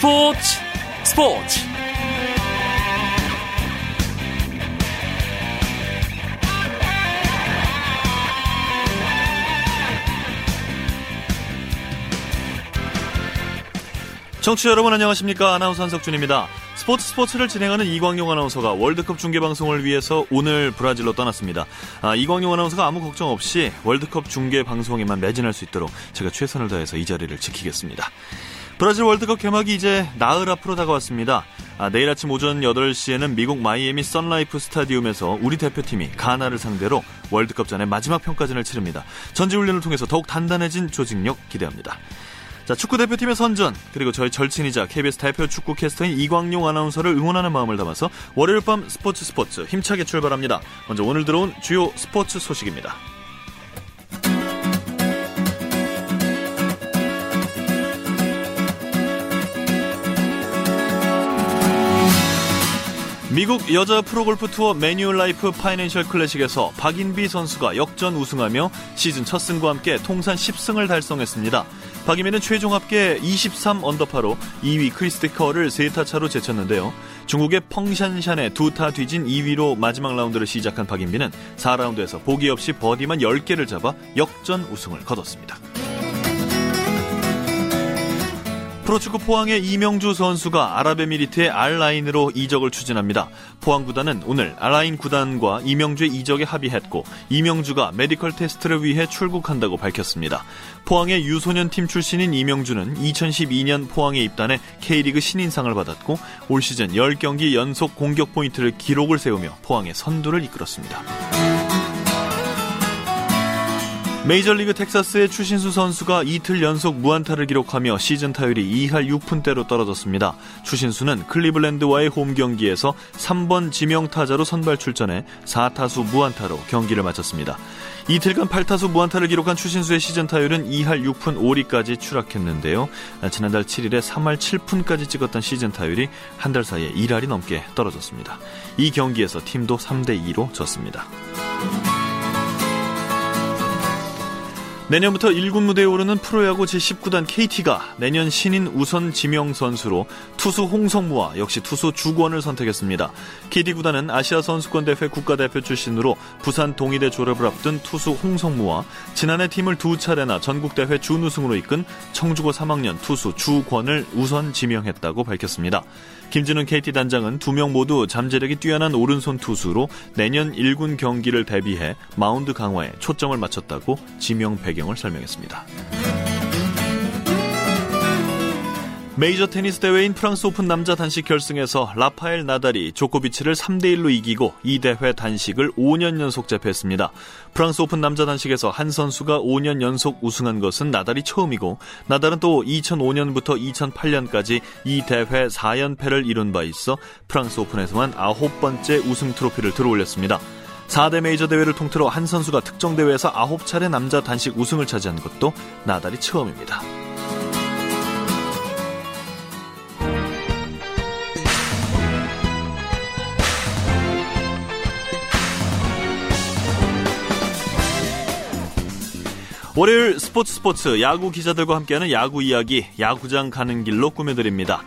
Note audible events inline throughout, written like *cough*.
스포츠 스포츠 청취자 여러분 안녕하십니까 아나운서 한석준입니다. 스포츠 스포츠를 진행하는 이광용 아나운서가 월드컵 중계방송을 위해서 오늘 브라질로 떠났습니다. 아, 이광용 아나운서가 아무 걱정 없이 월드컵 중계방송에만 매진할 수 있도록 제가 최선을 다해서 이 자리를 지키겠습니다. 브라질 월드컵 개막이 이제 나흘 앞으로 다가왔습니다. 아, 내일 아침 오전 8시에는 미국 마이애미 선라이프 스타디움에서 우리 대표팀이 가나를 상대로 월드컵 전의 마지막 평가전을 치릅니다. 전지훈련을 통해서 더욱 단단해진 조직력 기대합니다. 자, 축구 대표팀의 선전, 그리고 저희 절친이자 KBS 대표 축구 캐스터인 이광용 아나운서를 응원하는 마음을 담아서 월요일 밤 스포츠 스포츠 힘차게 출발합니다. 먼저 오늘 들어온 주요 스포츠 소식입니다. 미국 여자 프로골프 투어 매뉴라이프 파이낸셜 클래식에서 박인비 선수가 역전 우승하며 시즌 첫 승과 함께 통산 10승을 달성했습니다. 박인비는 최종 합계 23 언더파로 2위 크리스티 커를 세 타 차로 제쳤는데요. 중국의 펑샨샨에 두 타 뒤진 2위로 마지막 라운드를 시작한 박인비는 4라운드에서 보기 없이 버디만 10개를 잡아 역전 우승을 거뒀습니다. 프로축구 포항의 이명주 선수가 아랍에미리트의 알라인으로 이적을 추진합니다. 포항 구단은 오늘 알라인 구단과 이명주의 이적에 합의했고 이명주가 메디컬 테스트를 위해 출국한다고 밝혔습니다. 포항의 유소년 팀 출신인 이명주는 2012년 포항에 입단해 K리그 신인상을 받았고 올 시즌 10경기 연속 공격 포인트를 기록을 세우며 포항의 선두를 이끌었습니다. 메이저리그 텍사스의 추신수 선수가 이틀 연속 무안타를 기록하며 시즌 타율이 2할 6푼대로 떨어졌습니다. 추신수는 클리블랜드와의 홈 경기에서 3번 지명 타자로 선발 출전해 4타수 무안타로 경기를 마쳤습니다. 이틀간 8타수 무안타를 기록한 추신수의 시즌 타율은 2할 6푼 5리까지 추락했는데요. 지난달 7일에 3할 7푼까지 찍었던 시즌 타율이 한 달 사이에 1할이 넘게 떨어졌습니다. 이 경기에서 팀도 3대 2로 졌습니다. 내년부터 1군 무대에 오르는 프로야구 제19단 KT가 내년 신인 우선 지명 선수로 투수 홍성무와 역시 투수 주권을 선택했습니다. KT 구단은 아시아 선수권 대회 국가대표 출신으로 부산 동의대 졸업을 앞둔 투수 홍성무와 지난해 팀을 두 차례나 전국대회 준우승으로 이끈 청주고 3학년 투수 주권을 우선 지명했다고 밝혔습니다. 김진훈 KT 단장은 두 명 모두 잠재력이 뛰어난 오른손 투수로 내년 1군 경기를 대비해 마운드 강화에 초점을 맞췄다고 지명 배경을 설명했습니다. 메이저 테니스 대회인 프랑스 오픈 남자 단식 결승에서 라파엘 나달이 조코비치를 3대1로 이기고 이 대회 단식을 5년 연속 제패했습니다. 프랑스 오픈 남자 단식에서 한 선수가 5년 연속 우승한 것은 나달이 처음이고 나달은 또 2005년부터 2008년까지 이 대회 4연패를 이룬 바 있어 프랑스 오픈에서만 9번째 우승 트로피를 들어올렸습니다. 4대 메이저 대회를 통틀어 한 선수가 특정 대회에서 9차례 남자 단식 우승을 차지한 것도 나달이 처음입니다. 월요일 스포츠 스포츠 야구 기자들과 함께하는 야구 이야기 야구장 가는 길로 꾸며드립니다.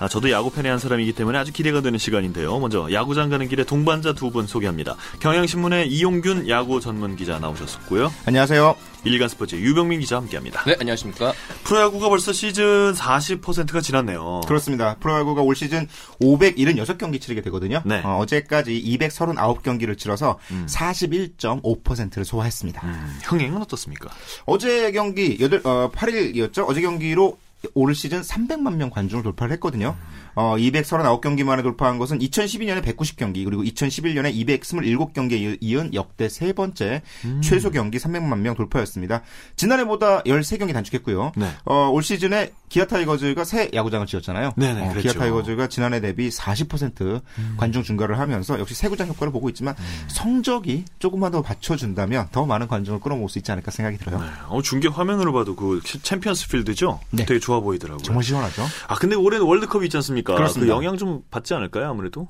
아, 저도 야구 팬의 한 사람이기 때문에 아주 기대가 되는 시간인데요. 먼저 야구장 가는 길에 동반자 두 분 소개합니다. 경향신문의 이용균 야구 전문 기자 나오셨었고요. 안녕하세요. 일간 스포츠 유병민 기자 함께합니다. 네, 안녕하십니까. 프로야구가 벌써 시즌 40%가 지났네요. 그렇습니다. 프로야구가 올 시즌 576경기 치르게 되거든요. 네. 어, 제까지 239경기를 치러서 음. 41.5%를 소화했습니다. 음, 흥행은 어떻습니까? 어제 경기 8, 어, 8일이었죠. 어제 경기로 올 시즌 300만 명 관중을 돌파를 했거든요. 어, 239경기 만에 돌파한 것은 2012년에 190경기 그리고 2011년에 227경기에 이은 역대 세 번째 음. 최소 경기 300만 명 돌파였습니다. 지난해보다 13경기 단축했고요. 네. 어, 올 시즌에 기아 타이거즈가 새 야구장을 지었잖아요. 네네, 어, 기아 타이거즈가 지난해 대비 40% 음. 관중 증가를 하면서 역시 새 구장 효과를 보고 있지만 음. 성적이 조금만 더 받쳐준다면 더 많은 관중을 끌어모을 수 있지 않을까 생각이 들어요. 네. 어, 중계 화면으로 봐도 그 챔피언스 필드죠? 네. 되게 좋아 보이더라고요. 정말 시원하죠. 아 근데 올해는 월드컵이 있지 않습니까? 그렇습니다. 그 영향 좀 받지 않을까요? 아무래도.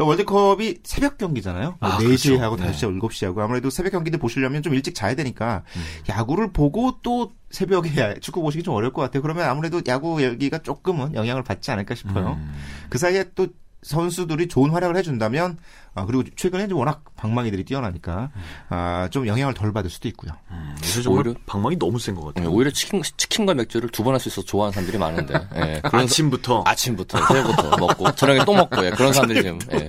월드컵이 새벽 경기잖아요. 뭐 아, 4시에 그렇죠. 하고 5시, 7시 하고 아무래도 새벽 경기들 보시려면 좀 일찍 자야 되니까 야구를 보고 또 새벽에 축구 보시기 좀 어려울 것 같아요. 그러면 아무래도 야구 열기가 조금은 영향을 받지 않을까 싶어요. 음. 그 사이에 또 선수들이 좋은 활약을 해준다면 아, 그리고 최근에 이제 워낙 방망이들이 뛰어나니까 아, 좀 영향을 덜 받을 수도 있고요. 음, 오히려- 방망이 너무 센것 예, 같아요. 오히려 치킨, 치킨과 맥주를 두 번 할 수 있어서 좋아하는 사람들이 많은데. *laughs* 예, 그런 아침부터. 아침부터, 새벽부터 먹고, 저녁에 또 먹고, 예, 그런 사람들이 지금, 예,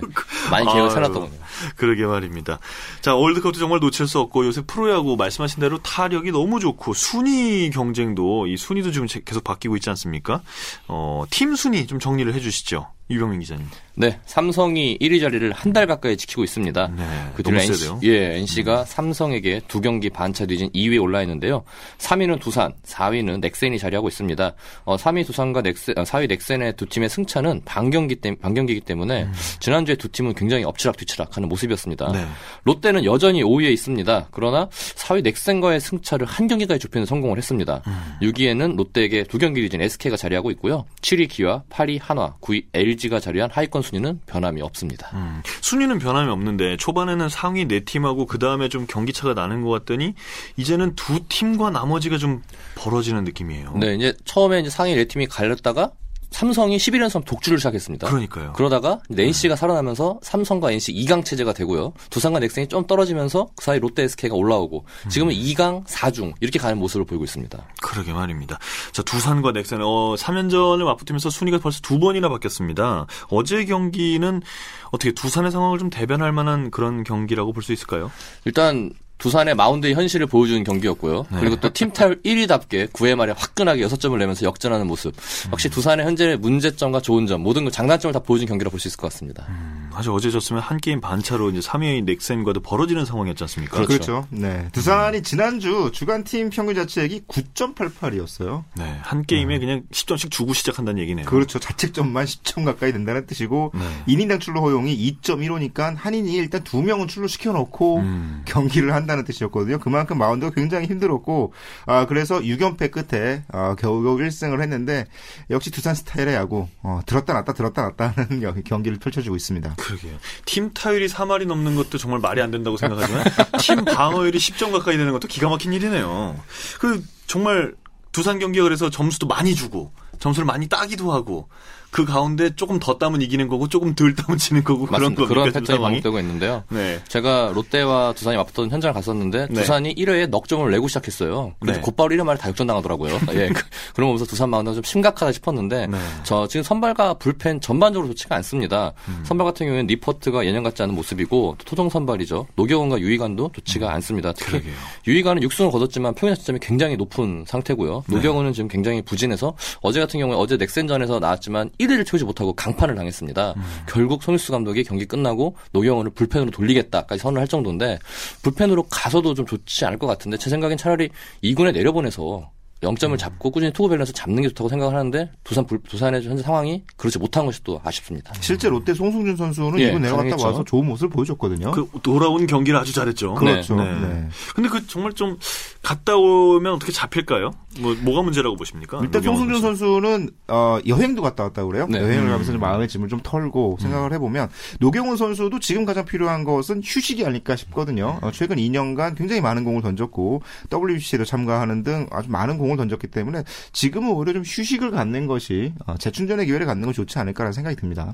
많이 계획을 아유. 세놨더군요. 그러게 말입니다. 자, 월드컵도 정말 놓칠 수 없고 요새 프로야구 말씀하신 대로 타력이 너무 좋고 순위 경쟁도 이 순위도 지금 계속 바뀌고 있지 않습니까? 어, 팀 순위 좀 정리를 해 주시죠. 유병민 기자님. 네, 삼성이 1위 자리를 한 달 가까이 지키고 있습니다. 네, 그. 음. NC, 예, NC가 삼성에게 두 경기 반차 뒤진 2위에 올라 있는데요. 3위는 두산, 4위는 넥센이 자리하고 있습니다. 어, 3위 두산과 넥센, 어, 4위 넥센의 두 팀의 승차는 반경기 때, 반경기이기 때문에 지난주에 두 팀은 굉장히 엎치락뒤치락 하는 모습이었습니다. 음. 네. 롯데는 여전히 5위에 있습니다. 그러나 4위 넥센과의 승차를 한 경기까지 좁히는 성공을 했습니다. 음. 6위에는 롯데에게 두 경기 뒤진 SK가 자리하고 있고요. 7위 기아, 8위 한화, 9위 LG가 자리한 하위권 순위는 변함이 없습니다. 음, 순위는 변함이 없는데 초반에는 상위 네 팀하고 그 다음에 좀 경기차가 나는 것 같더니 이제는 두 팀과 나머지가 좀 벌어지는 느낌이에요. 네, 이제 처음에 이제 상위 네 팀이 갈렸다가 삼성이 11연속 독주를 시작했습니다. 그러니까요. 그러다가 NC가 살아나면서 삼성과 NC 2강 체제가 되고요. 두산과 넥센이 좀 떨어지면서 그 사이 롯데 SK가 올라오고 지금은 2강 4중 이렇게 가는 모습을 보이고 있습니다. 그러게 말입니다. 자, 두산과 넥센, 어, 3연전을 맞붙으면서 순위가 벌써 두 번이나 바뀌었습니다. 어제 경기는 어떻게 두산의 상황을 좀 대변할 만한 그런 경기라고 볼 수 있을까요? 일단 두산의 마운드의 현실을 보여주는 경기였고요. 그리고 또 팀타율 1위답게 9회 말에 화끈하게 6점을 내면서 역전하는 모습. 역시 두산의 현재 문제점과 좋은 점, 모든 그 장단점을 다 보여준 경기라 볼 수 있을 것 같습니다. 음, 사실 어제 졌으면 한 게임 반차로 이제 3위인 넥센과도 벌어지는 상황이었지 않습니까? 그렇죠. 네. 두산이 지난주 주간 팀 평균 자책이 9.88이었어요. 네, 한 게임에 그냥 10점씩 주고 시작한다는 얘기네요. 그렇죠. 자책점만 *laughs* 10점 가까이 된다는 뜻이고 네. 1인당 출루 허용이 2.15니까 한인이 일단 두 명은 출루 시켜 놓고 음. 경기를 한 다는 뜻이었거든요. 그만큼 마운드가 굉장히 힘들었고 아 그래서 6연패 끝에 아, 겨우겨우 1승을 했는데 역시 두산 스타일의 야구 어, 들었다 놨다 들었다 놨다 하는 경- 경기를 펼쳐주고 있습니다. 그러게요. 팀 타율이 3할이 넘는 것도 정말 말이 안 된다고 생각하지만 *laughs* 팀 방어율이 10점 가까이 되는 것도 기가 막힌 일이네요. 그 정말 두산 경기가 그래서 점수도 많이 주고 점수를 많이 따기도 하고 그 가운데 조금 더 따면 이기는 거고 조금 덜 따면 지는 거고 그런 맞습니다. 그런 지금 패턴이? 반복되고 있는데요. 네. 제가 롯데와 두산이 맞붙던 현장을 갔었는데 네. 두산이 1회에 넉 점을 내고 시작했어요. 그래서 네. 곧바로 1회 말에 다 역전 당하더라고요. *laughs* 예, 그- 그런 거 보면서 두산 마운드가 좀 심각하다 싶었는데 네. 저 지금 선발과 불펜 전반적으로 좋지가 않습니다. 음. 선발 같은 경우에는 리포트가 예년 같지 않은 모습이고 또 토종 선발이죠. 노경원과 유희관도 좋지가 않습니다. 특히 음. 그러게요. 유희관은 6승을 거뒀지만 평균 자책점이 굉장히 높은 상태고요. 네. 노경원은 지금 굉장히 부진해서 어제 같은 경우에 어제 넥센전에서 나왔지만 1위를 채우지 못하고 강판을 당했습니다. 음. 결국 손일수 감독이 경기 끝나고 노경원을 불펜으로 돌리겠다까지 선언을 할 정도인데 불펜으로 가서도 좀 좋지 않을 것 같은데 제 생각엔 차라리 2군에 내려보내서 0점을 음. 잡고 꾸준히 투구 밸런스 잡는 게 좋다고 생각을 하는데 두산 불- 두산의 현재 상황이 그렇지 못한 것이 또 아쉽습니다. 실제 롯데 송승준 선수는 예, 이군 내려갔다. 와서 좋은 모습을 보여줬거든요. 그 돌아온 경기를 아주 잘했죠. 그렇죠. 네. 네. 근데 그 정말 좀 갔다 오면 어떻게 잡힐까요? 뭐 뭐가 문제라고 보십니까? 일단 송승준 선수는 어, 여행도 갔다 왔다고 그래요. 네. 여행을 음. 가면서 좀 마음의 짐을 좀 털고 생각을 해보면 노경훈 선수도 지금 가장 필요한 것은 휴식이 아닐까 싶거든요. 어, 최근 2년간 굉장히 많은 공을 던졌고 WBC에도 참가하는 등 아주 많은 공을 던졌기 때문에 지금은 오히려 좀 휴식을 갖는 것이 어, 재충전의 기회를 갖는 것이 좋지 않을까라는 생각이 듭니다.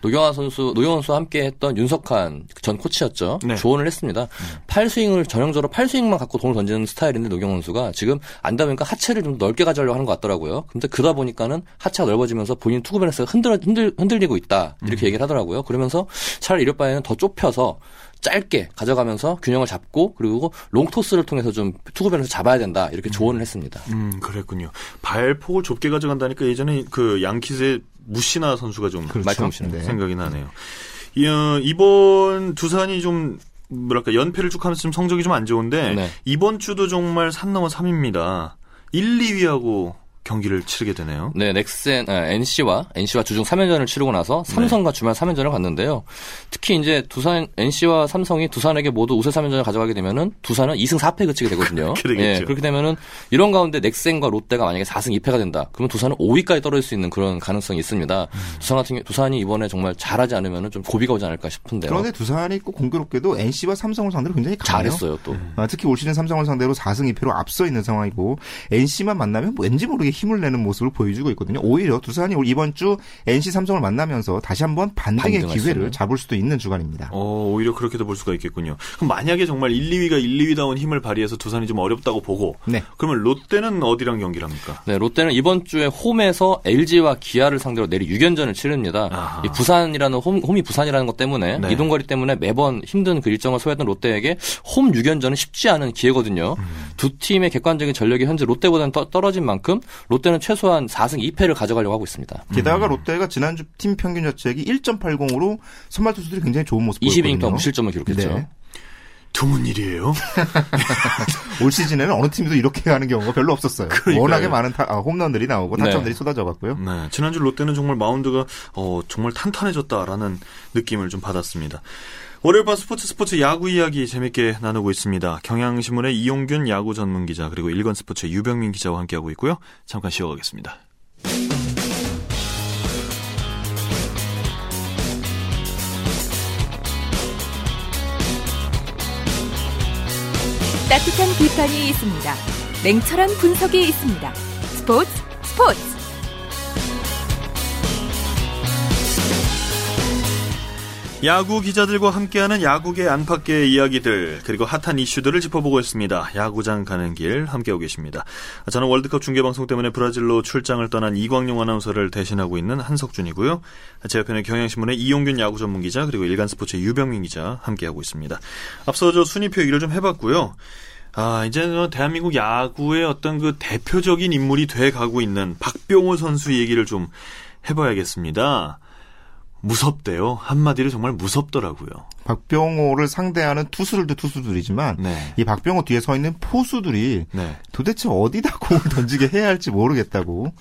노경환 선수, 노경환 선수와 함께 했던 윤석한 전 코치였죠. 네. 조언을 했습니다. 팔스윙을 전형적으로 팔스윙만 갖고 공을 던지는 스타일인데 노경은 선수가 지금 안되다 보니까 하체를 좀 넓게 가져가려고 하는 것 같더라고요. 근데 그러다 보니까는 하체가 넓어지면서 본인 투구 밸런스가 흔들, 흔들, 흔들리고 있다. 이렇게 얘기를 하더라고요. 그러면서 차라리 이럴 바에는 더 좁혀서 짧게 가져가면서 균형을 잡고 그리고 롱토스를 통해서 좀 투구 밸런스 잡아야 된다. 이렇게 조언을 했습니다. 음, 그랬군요. 발폭을 좁게 가져간다니까 예전에 그 양키스의 무시나 선수가 좀 마이클 무시나. 네. 생각이 나네요. 이, 어, 이번 두산이 좀 뭐랄까 연패를 쭉 하면서 좀 성적이 좀 안 좋은데 네. 이번 주도 정말 산 넘어 3입니다. 1, 2위하고 경기를 치르게 되네요. 네, 넥센 아, NC와 NC와 주중 3연전을 치르고 나서 삼성과 주말 3연전을 갔는데요. 특히 이제 두산 NC와 삼성이 두산에게 모두 우세 3연전을 가져가게 되면은 두산은 2승 4패 그치게 되거든요. *laughs* 그러겠죠. 예, 그렇게 되면은 이런 가운데 넥센과 롯데가 만약에 4승 2패가 된다. 그러면 두산은 5위까지 떨어질 수 있는 그런 가능성이 있습니다. 두산 같은 경우 두산이 이번에 정말 잘하지 않으면은 좀 고비가 오지 않을까 싶은데요. 그런데 두산이 꼭 공교롭게도 NC와 삼성을 상대로 굉장히 강해요. 잘했어요 또. 아, 특히 올 시즌 삼성을 상대로 4승 2패로 앞서 있는 상황이고 NC만 만나면 왠지 모르게 힘을 내는 모습을 보여주고 있거든요. 오히려 두산이 올 이번 주 NC 삼성을 만나면서 다시 한번 반등의 기회를. 잡을 수도 있는 주간입니다. 어, 오히려 그렇게도 볼 수가 있겠군요. 그럼 만약에 정말 1, 2위가 1, 2위다운 힘을 발휘해서 두산이 좀 어렵다고 보고 네. 그러면 롯데는 어디랑 경기를 합니까? 네, 롯데는 이번 주에 홈에서 LG와 기아를 상대로 내리 6연전을 치릅니다. 아하. 이 부산이라는 홈, 홈이 부산이라는 것 때문에 네. 이동거리 때문에 매번 힘든 그 일정을 소화했던 롯데에게 홈 6연전은 쉽지 않은 기회거든요. 음. 두 팀의 객관적인 전력이 현재 롯데보다는 떠- 떨어진 만큼 롯데는 최소한 4승 2패를 가져가려고 하고 있습니다. 게다가 음. 롯데가 지난주 팀 평균 자책이 1.80으로 선발 투수들이 굉장히 좋은 모습 20이닝 보였거든요. 동안 무실점을 기록했죠. 네. 드문 일이에요. *laughs* 올 시즌에는 어느 팀도 이렇게 가는 경우가 별로 없었어요. 그러니까요. 워낙에 많은 타- 아, 홈런들이 나오고 네. 타점들이 쏟아져갔고요. 네, 지난주 롯데는 정말 마운드가 어, 정말 탄탄해졌다라는 느낌을 좀 받았습니다. 월요일 밤 스포츠 스포츠 야구 이야기 재밌게 나누고 있습니다. 경향신문의 이용균 야구 전문 기자 그리고 일간 스포츠의 유병민 기자와 함께하고 있고요. 잠깐 쉬어가겠습니다. 따뜻한 비판이 있습니다. 냉철한 분석이 있습니다. 스포츠 스포츠 야구 기자들과 함께하는 야구계 안팎의 이야기들 그리고 핫한 이슈들을 짚어보고 있습니다. 야구장 가는 길 함께하고 계십니다. 저는 월드컵 중계방송 때문에 브라질로 출장을 떠난 이광용 아나운서를 대신하고 있는 한석준이고요. 제 옆에는 경향신문의 이용균 야구 전문 기자 그리고 일간스포츠의 유병민 기자 함께하고 있습니다. 앞서 저 순위표 얘기를 좀 해봤고요. 아, 이제 저 대한민국 야구의 어떤 그 대표적인 인물이 돼 가고 있는 박병호 선수 얘기를 좀 해봐야겠습니다. 무섭대요. 한마디로 정말 무섭더라고요. 박병호를 상대하는 투수들도 투수들이지만 네. 이 박병호 뒤에 서 있는 포수들이 네. 도대체 어디다 공을 *laughs* 던지게 해야 할지 모르겠다고.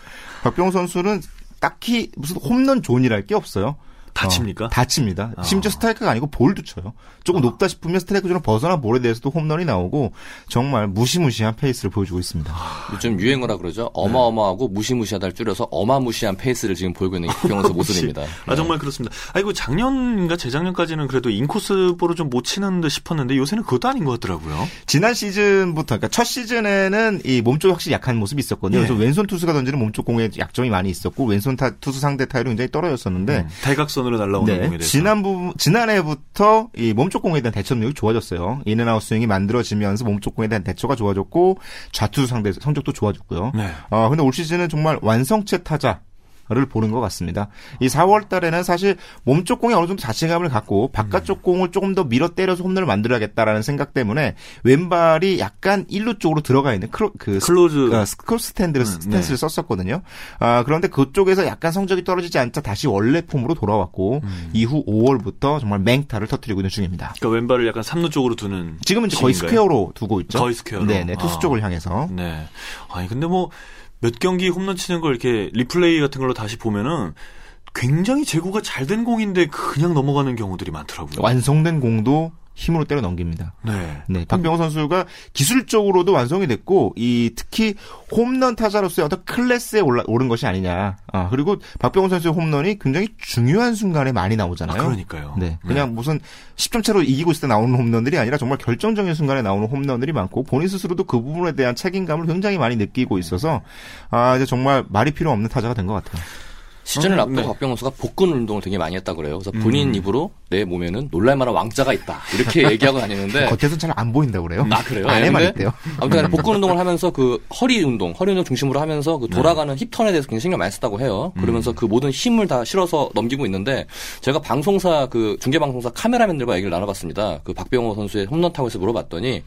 박병호 선수는 딱히 무슨 홈런 존이랄 게 없어요. 다 칩니까? 어, 다 칩니다. 아. 심지어 스트라이크가 아니고 볼도 쳐요. 조금 높다 싶으면 스트라이크 존을 벗어난 볼에 대해서도 홈런이 나오고 정말 무시무시한 페이스를 보여주고 있습니다. 요즘 유행어라 그러죠. 어마어마하고 무시무시하다를 줄여서 어마무시한 페이스를 지금 보이고 있는 선수 *laughs* 모습입니다. 아 정말 그렇습니다. 아이고 작년인가 재작년까지는 그래도 인코스 볼을 좀 못 치는 듯 싶었는데 요새는 그것도 아닌 것 같더라고요. 지난 시즌부터 그러니까 첫 시즌에는 이 몸쪽이 확실히 약한 모습이 있었거든요. 예. 그래서 왼손 투수가 던지는 몸쪽 공에 약점이 많이 있었고 왼손 타, 투수 상대 타율이 굉장히 떨어졌었는데 음, 대각선 으로 날라오는 공에 네. 대해서. 지난 부 지난해부터 이 몸쪽 공에 대한 대처 능력이 좋아졌어요. in-and-out 스윙이 만들어지면서 몸쪽 공에 대한 대처가 좋아졌고 좌투수 상대 성적도 좋아졌고요. 네. 어 근데 올 시즌은 정말 완성체 타자. 를 보는 것 같습니다. 이 4월 달에는 사실 몸쪽 공에 어느 정도 자신감을 갖고 바깥쪽 공을 조금 더 밀어 때려서 홈런을 만들어야겠다라는 생각 때문에 왼발이 약간 일루 쪽으로 들어가 있는 크로, 그 close. 어, 크로스 스탠드를 음, 스탠스를 네. 썼었거든요. 아, 그런데 그쪽에서 약간 성적이 떨어지지 않자 다시 원래 폼으로 돌아왔고 음. 이후 5월부터 정말 맹타를 터뜨리고 있는 중입니다. 그러니까 왼발을 약간 삼루 쪽으로 두는. 지금은 이제 거의? square로 두고 있죠. 거의 square로. 네네 투수 아. 쪽을 향해서. 네. 아니 근데 뭐 몇 경기 홈런 치는 걸 이렇게 리플레이 같은 걸로 다시 보면은 굉장히 제구가 잘 된 공인데 그냥 넘어가는 경우들이 많더라고요. 완성된 공도 힘으로 때려 넘깁니다. 네. 네, 박병호 선수가 기술적으로도 완성이 됐고 이 특히 홈런 타자로서의 어떤 클래스에 올라, 오른 것이 아니냐. 아, 그리고 박병호 선수의 홈런이 굉장히 중요한 순간에 많이 아, 나오잖아요. 그러니까요. 네, 그냥 무슨 10점 차로 이기고 있을 때 나오는 홈런들이 아니라 정말 결정적인 순간에 나오는 홈런들이 많고 본인 스스로도 그 부분에 대한 책임감을 굉장히 많이 느끼고 있어서 아 이제 정말 말이 필요 없는 타자가 된 것 같아요. 시즌을 어, 앞두고 네. 박병호 선수가 복근 운동을 되게 많이 했다 그래요. 그래서 본인 음. 입으로 내 몸에는 놀랄만한 왕자가 있다 이렇게 *laughs* 얘기하고 다니는데 겉에서는 잘안 보인다고 그래요. 아 그래요? 안에만 네, 있대요. 아무튼 간에 복근 운동을 하면서 그 허리 운동, 허리 운동 중심으로 하면서 그 돌아가는 힙턴에 대해서 굉장히 신경 많이 썼다고 해요. 그러면서 그 모든 힘을 다 실어서 넘기고 있는데 제가 방송사 그 중계 방송사 카메라맨들과 얘기를 나눠봤습니다. 그 박병호 선수의 홈런 타구에서 물어봤더니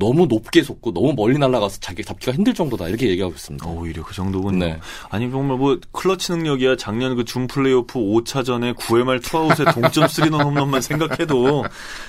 너무 높게 솟고 너무 멀리 날아가서 자기 잡기가 힘들 정도다 이렇게 얘기하고 있습니다. 오히려 그 정도군요. 네. 아니 정말 뭐 클러치 능력이야 작년 그 준 플레이오프 5차전에 9회 말 투아웃에 동점 쓰리런 홈런만 생각해도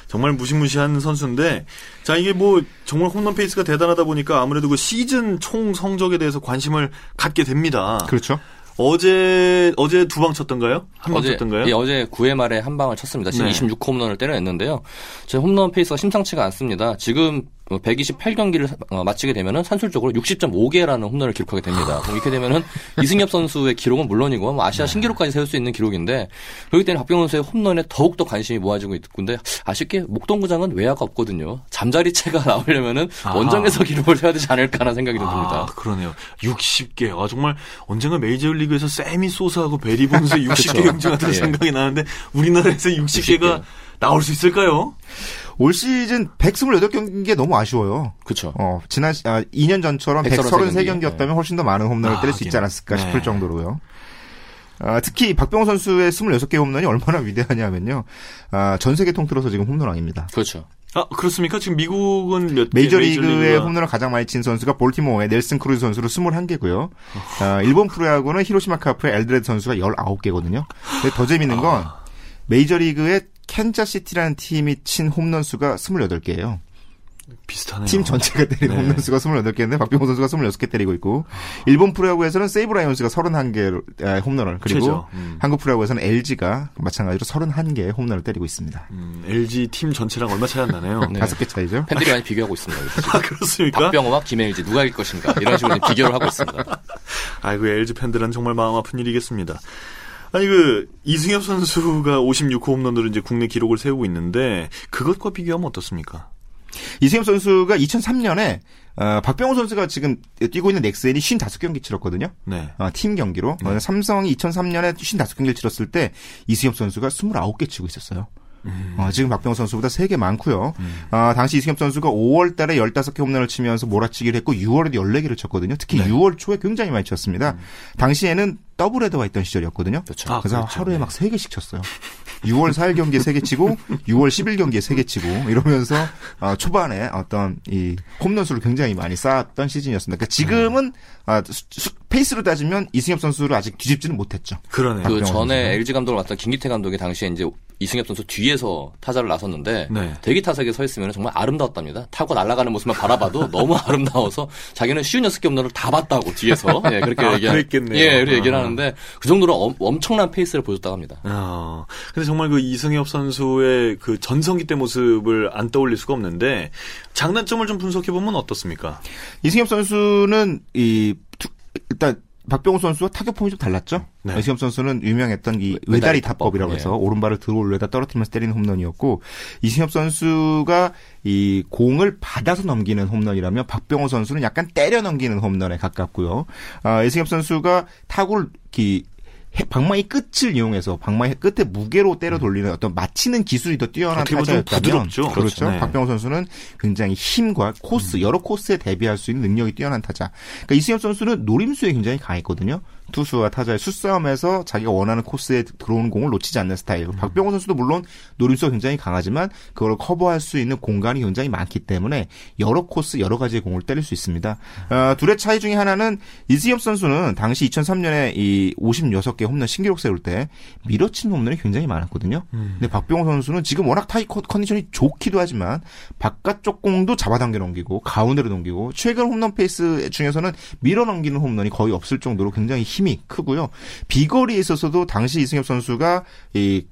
정말 무시무시한 선수인데 자 이게 뭐 정말 홈런 페이스가 대단하다 보니까 아무래도 그 시즌 총 성적에 대해서 관심을 갖게 됩니다. 그렇죠. 어제 어제 두 방 쳤던가요? 한방 어제, 쳤던가요? 예, 어제 9회 말에 한 방을 쳤습니다. 지금 네. 26호 홈런을 때려냈는데요. 제 홈런 페이스가 심상치가 않습니다. 지금 128경기를 마치게 되면은 산술적으로 60.5개라는 홈런을 기록하게 됩니다. 이렇게 되면은 *laughs* 이승엽 선수의 기록은 물론이고 뭐 아시아 신기록까지 세울 수 있는 기록인데 그렇기 때문에 박병호 선수의 홈런에 더욱 더 관심이 모아지고 있는데 아쉽게 목동구장은 외야가 없거든요. 잠자리채가 *laughs* 나오려면은 아. 원정에서 기록을 해야 되지 않을까라는 생각이 좀 아, 듭니다. 그러네요. 60개. 아, 정말 언젠가 메이저리그에서 세미 소스하고 베리 본스의 60개 경쟁하던 예. 생각이 나는데 우리나라에서 60개가 60개. 나올 수 있을까요? 올 시즌 128경기가 너무 아쉬워요. 그렇죠. 어, 지난 시- 아, 2년 전처럼 133 133경기였다면 훨씬 더 많은 홈런을 아, 때릴 수. 있지 않았을까 네. 싶을 정도로요. 아, 특히 박병호 선수의 26개 홈런이 얼마나 위대하냐면요. 아, 전 세계 통틀어서 지금 홈런왕입니다. 그렇죠. 아, 그렇습니까? 지금 미국은 몇 개, 메이저리그의 메이저리그가- 홈런을 가장 많이 친 선수가 볼티모어의 넬슨 크루즈 선수로 21개고요. 아, 일본 프로야구는 히로시마 카프의 엘드레드 선수가 19개거든요. 근데 더 재밌는 건 아. 메이저리그의 캔자시티라는 팀이 친 홈런 수가 28개예요. 비슷하네요. 팀 전체가 때린 네. 홈런 수가 28개인데 박병호 선수가 26개 때리고 있고 일본 프로야구에서는 세이부 라이온스가 31개 홈런을 그리고 최저. 음. 한국 프로야구에서는 LG가 마찬가지로 31개의 홈런을 때리고 있습니다. 음, LG 팀 전체랑 얼마 차이 안 나네요. 네. *laughs* 다섯 개 차이죠. *laughs* 팬들이 많이 비교하고 있습니다. 아, 그렇습니까? 박병호와 김혜일지 누가 이길 것인가 이런 식으로 비교를 하고 있습니다. *laughs* 아이고, LG 팬들은 정말 마음 아픈 일이겠습니다. 아니, 그, 이승엽 선수가 56호 홈런으로 이제 국내 기록을 세우고 있는데, 그것과 비교하면 어떻습니까? 이승엽 선수가 2003년에 어, 박병호 선수가 지금 뛰고 있는 넥센이 55경기 치렀거든요. 네. 어, 팀 경기로. 어, 삼성이 2003년에 55경기를 치렀을 때 이승엽 선수가 29개 치고 있었어요. 어, 지금 박병호 선수보다 3개 많고요. 어, 당시 이승엽 선수가 5월 달에 15개 홈런을 치면서 몰아치기를 했고 6월에도 14개를 쳤거든요. 특히 6월 초에 굉장히 많이 쳤습니다. 당시에는 더블 헤더가 있던 시절이었거든요. 그렇죠. 아, 그래서 그렇죠. 하루에 막 3개씩 쳤어요. 6월 4일 경기에 3개 치고 6월 10일 경기에 3개 치고 이러면서 어, 초반에 어떤 이 홈런 수를 굉장히 많이 쌓았던 시즌이었습니다. 그러니까 지금은 아, 수- 수- 페이스로 따지면 이승엽 선수를 아직 뒤집지는 못했죠. 그러네요. 그 전에 선수는. LG 감독을 맡던 김기태 감독이 당시에 이제 이승엽 선수 뒤에서 타자를 나섰는데 네. 대기 타석에 서 있으면 정말 아름다웠답니다. 타구 날아가는 모습만 바라봐도 *laughs* 너무 아름다워서 자기는 쉰여섯 개 홈런을 다 봤다고 뒤에서 *laughs* 예, 그렇게 아, 얘기 그랬겠네요. 예, 그렇게 얘기를 아. 하는데 그 정도로 엄, 엄청난 페이스를 보였다고 합니다. 어, 근데 정말 그 이승엽 선수의 그 전성기 때 모습을 안 떠올릴 수가 없는데 장단점을 좀 분석해 보면 어떻습니까? 이승엽 선수는 이 투- 일단 박병호 선수와 타격 폼이 좀 달랐죠. 네. 이승엽 선수는 유명했던 이 외다리 외다리 타법. 타법이라고 해서 예. 오른발을 들어 올려다 떨어뜨리면서 때리는 홈런이었고 이승엽 선수가 이 공을 받아서 넘기는 홈런이라면 박병호 선수는 약간 때려 넘기는 홈런에 가깝고요. 아, 이승엽 선수가 타구를 기 해- 방망이 끝을 이용해서 방망이 끝에 무게로 때려 돌리는 어떤 맞히는 기술이 더 뛰어난 타자였다면 부드럽죠. 그렇죠. 네. 박병호 선수는 굉장히 힘과 코스 여러 코스에 대비할 수 있는 능력이 뛰어난 타자. 그러니까 이승엽 선수는 노림수에 굉장히 강했거든요. 투수와 타자의 수싸움에서 자기가 원하는 코스에 들어오는 공을 놓치지 않는 스타일. 박병호 선수도 물론 노림수가 굉장히 강하지만 그걸 커버할 수 있는 공간이 굉장히 많기 때문에 여러 코스 여러 가지의 공을 때릴 수 있습니다. 어, 둘의 차이 중에 하나는 이승엽 선수는 당시 2003년에 이 56개 홈런 신기록 세울 때 밀어치는 홈런이 굉장히 많았거든요. 근데 박병호 선수는 지금 워낙 타이 컨- 컨디션이 좋기도 하지만 바깥쪽 공도 잡아당겨 넘기고 가운데로 넘기고 최근 홈런 페이스 중에서는 밀어 넘기는 홈런이 거의 없을 정도로 굉장히 힘이 크고요. 비거리에 있어서도 당시 이승엽 선수가 이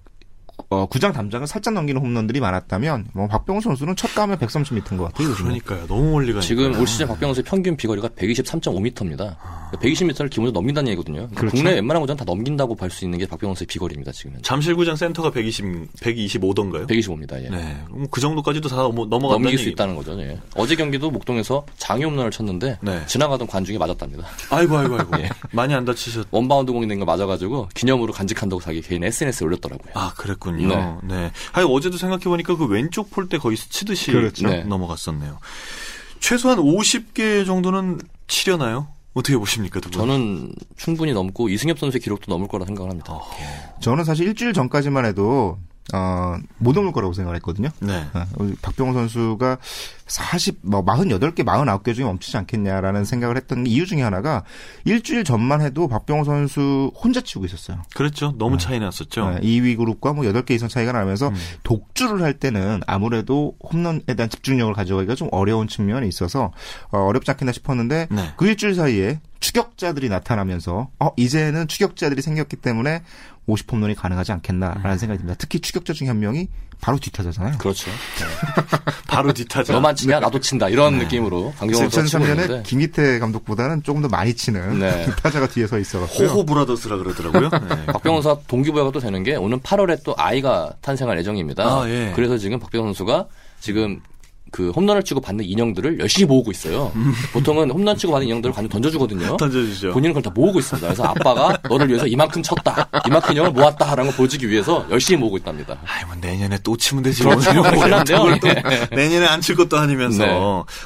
어, 구장 담장을 살짝 넘기는 홈런들이 많았다면 뭐 박병호 선수는 체감에 130m인 것 같아요. 그러니까요. 너무 멀리 가니까. 지금 올 시즌 박병호 선수의 평균 비거리가 123.5m입니다. 120m를 기본으로 넘긴다는 얘기거든요. 그러니까 그렇죠. 국내 웬만한 구장 다 넘긴다고 볼 수 있는 게 박병호 선수의 비거리입니다. 지금 현재. 잠실구장 센터가 120 125던가요? 125입니다. 예. 네. 그럼 그 정도까지도 다 넘어, 넘어간다는 넘길 수 얘기. 있다는 거죠. 예. 어제 경기도 목동에서 장외 홈런을 쳤는데 네. 지나가던 관중이 맞았답니다. 아이고 아이고 아이고. *laughs* 예. 많이 안 다치셨. 원바운드 공이 된걸 맞아가지고 기념으로 간직한다고 자기 개인 SNS에 올렸더라고요. 아, 그랬군요. 네. 네. 아니, 어제도 생각해 보니까 그 왼쪽 폴대 거의 스치듯이 그렇죠. 네. 넘어갔었네요. 최소한 50개 정도는 치려나요? 어떻게 보십니까, 두 분? 저는 충분히 넘고 이승엽 선수의 기록도 넘을 거라 생각을 합니다. 어. 저는 사실 일주일 전까지만 해도 어, 못 넘을 거라고 생각을 했거든요. 네. 어, 박병호 선수가 40, 뭐 48개, 49개 중에 멈추지 않겠냐라는 생각을 했던 이유 중에 하나가 일주일 전만 해도 박병호 선수 혼자 치고 있었어요. 그렇죠. 너무 차이 났었죠. 네, 2위 그룹과 뭐 8개 이상 차이가 나면서 음. 독주를 할 때는 아무래도 홈런에 대한 집중력을 가져가기가 좀 어려운 측면이 있어서 어, 어렵지 않겠나 싶었는데 네. 그 일주일 사이에 추격자들이 나타나면서 어 이제는 추격자들이 생겼기 때문에 50 홈런이 가능하지 않겠나라는 음. 생각이 듭니다. 특히 추격자 중에 한 명이 바로 뒷타자잖아요. 그렇죠. 바로 뒷타자. 너만 치냐 나도 친다 이런 느낌으로 선수 치고 2003년에 있는데 김기태 감독보다는 조금 더 많이 치는 네. *laughs* 뒷타자가 뒤에 서 있어갖고요. 호호 브라더스라 그러더라고요. 네. 박병호 선수가 동기부여가 또 되는 게 오는 8월에 또 아이가 탄생할 예정입니다. 아, 예. 그래서 지금 박병호 선수가 지금 그 홈런을 치고 받는 인형들을 열심히 모으고 있어요. 보통은 홈런 치고 받는 인형들을 관중 던져주거든요. 던져주죠. 본인은 그걸 다 모으고 있습니다. 그래서 아빠가 너를 위해서 이만큼 쳤다, 이만큼 인형을 모았다라는 걸 보여주기 위해서 열심히 모으고 있답니다. 아이, 뭐 내년에 또 치면 되지. 그렇죠. 뭐 예. 내년에 안 칠 것도 아니면서. 네.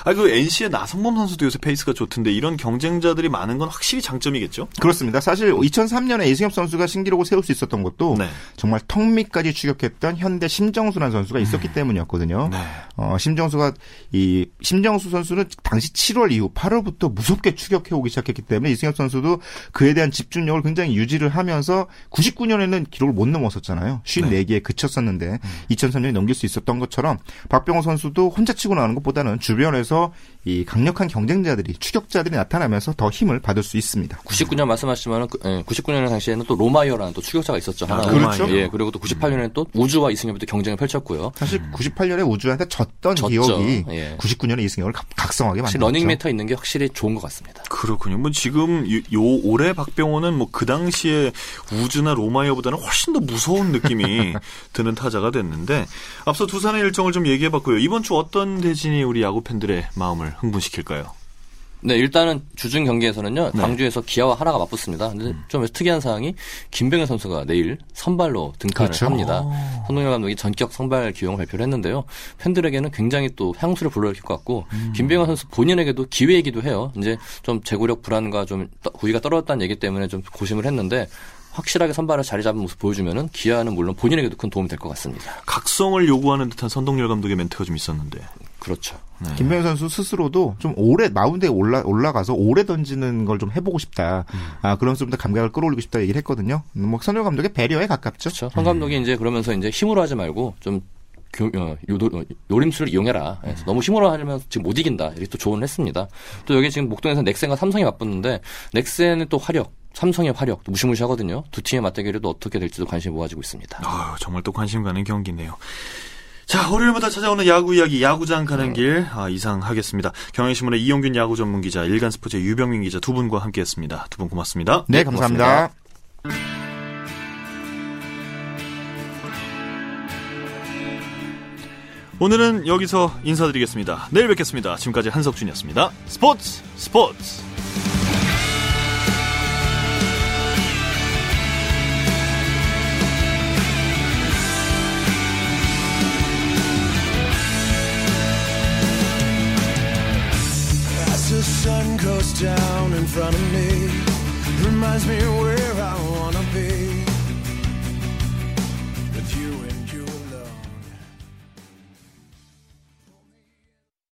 아, 그 NC의 나성범 선수도 요새 페이스가 좋던데 이런 경쟁자들이 많은 건 확실히 장점이겠죠? 그렇습니다. 사실 2003년에 이승엽 선수가 신기록을 세울 수 있었던 것도 네. 정말 턱 밑까지 추격했던 현대 심정수라는 선수가 있었기 때문이었거든요. 네. 어, 심정수 가 이 심정수 선수는 당시 7월 이후 8월부터 무섭게 추격해 오기 시작했기 때문에 이승엽 선수도 그에 대한 집중력을 굉장히 유지를 하면서 99년에는 기록을 못 넘었었잖아요. 54개에 그쳤었는데 2003년에 넘길 수 있었던 것처럼 박병호 선수도 혼자 치고 나오는 것보다는 주변에서 이 강력한 경쟁자들이 추격자들이 나타나면서 더 힘을 받을 수 있습니다. 99년 말씀하시면 99년 당시에는 또 로마이어라는 또 추격자가 있었죠. 한화. 그렇죠. 예, 그리고 또 98년에 또 우즈와 이승엽이 또 경쟁을 펼쳤고요. 사실 98년에 우즈한테 졌던 졌죠. 기억이 예. 99년에 이승엽을 각- 각성하게 확실히 만들었죠. 러닝메이트 있는 게 확실히 좋은 것 같습니다. 그렇군요. 뭐 지금 요, 요 올해 박병호는 뭐 그 당시에 우주나 로마이어보다는 훨씬 더 무서운 느낌이 *laughs* 드는 타자가 됐는데 앞서 두산의 일정을 좀 얘기해봤고요. 이번 주 어떤 대진이 우리 야구 팬들의 마음을 흥분시킬까요? 네, 일단은 주중 경기에서는요, 네. 광주에서 기아와 하나가 맞붙습니다. 근데 좀 특이한 사항이 김병현 선수가 내일 선발로 등판을 그렇죠. 합니다. 손동열 감독이 전격 선발 기용을 발표를 했는데요. 팬들에게는 굉장히 또 향수를 불러일으킬 것 같고, 김병현 선수 본인에게도 기회이기도 해요. 이제 좀 제구력 불안과 좀 떠- 구위가 떨어졌다는 얘기 때문에 좀 고심을 했는데, 확실하게 선발을 자리 잡은 모습 보여주면은 기아는 물론 본인에게도 큰 도움이 될 것 같습니다. 각성을 요구하는 듯한 선동열 감독의 멘트가 좀 있었는데. 그렇죠. 김병현 선수 스스로도 좀 오래 마운드에 올라 올라가서 오래 던지는 걸 좀 해보고 싶다. 음. 아 그런 좀더 감각을 끌어올리고 싶다 얘기를 했거든요. 뭐 선열 감독의 배려에 가깝죠. 그렇죠. 성 감독이 이제 그러면서 이제 힘으로 하지 말고 좀 교- 어, 요도, 어, 요림수를 이용해라. 그래서 너무 힘으로 하려면 지금 못 이긴다. 이렇게 또 조언을 했습니다. 또 여기 지금 목동에서 넥센과 삼성이 맞붙는데 넥센은 또 화력, 삼성의 화력 또 무시무시하거든요. 두 팀의 맞대결도 어떻게 될지도 관심이 모아지고 있습니다. 아유, 정말 또 관심 가는 경기네요. 자, 월요일마다 찾아오는 야구 이야기, 야구장 가는 길, 아, 이상하겠습니다. 경향신문의 이용균 야구 전문 기자, 일간 스포츠의 유병민 기자 두 분과 함께 했습니다. 두 분 고맙습니다. 네, 감사합니다. 오늘은 여기서 인사드리겠습니다. 내일 뵙겠습니다. 지금까지 한석준이었습니다. 스포츠, 스포츠! Front of me, reminds me where I wanna be.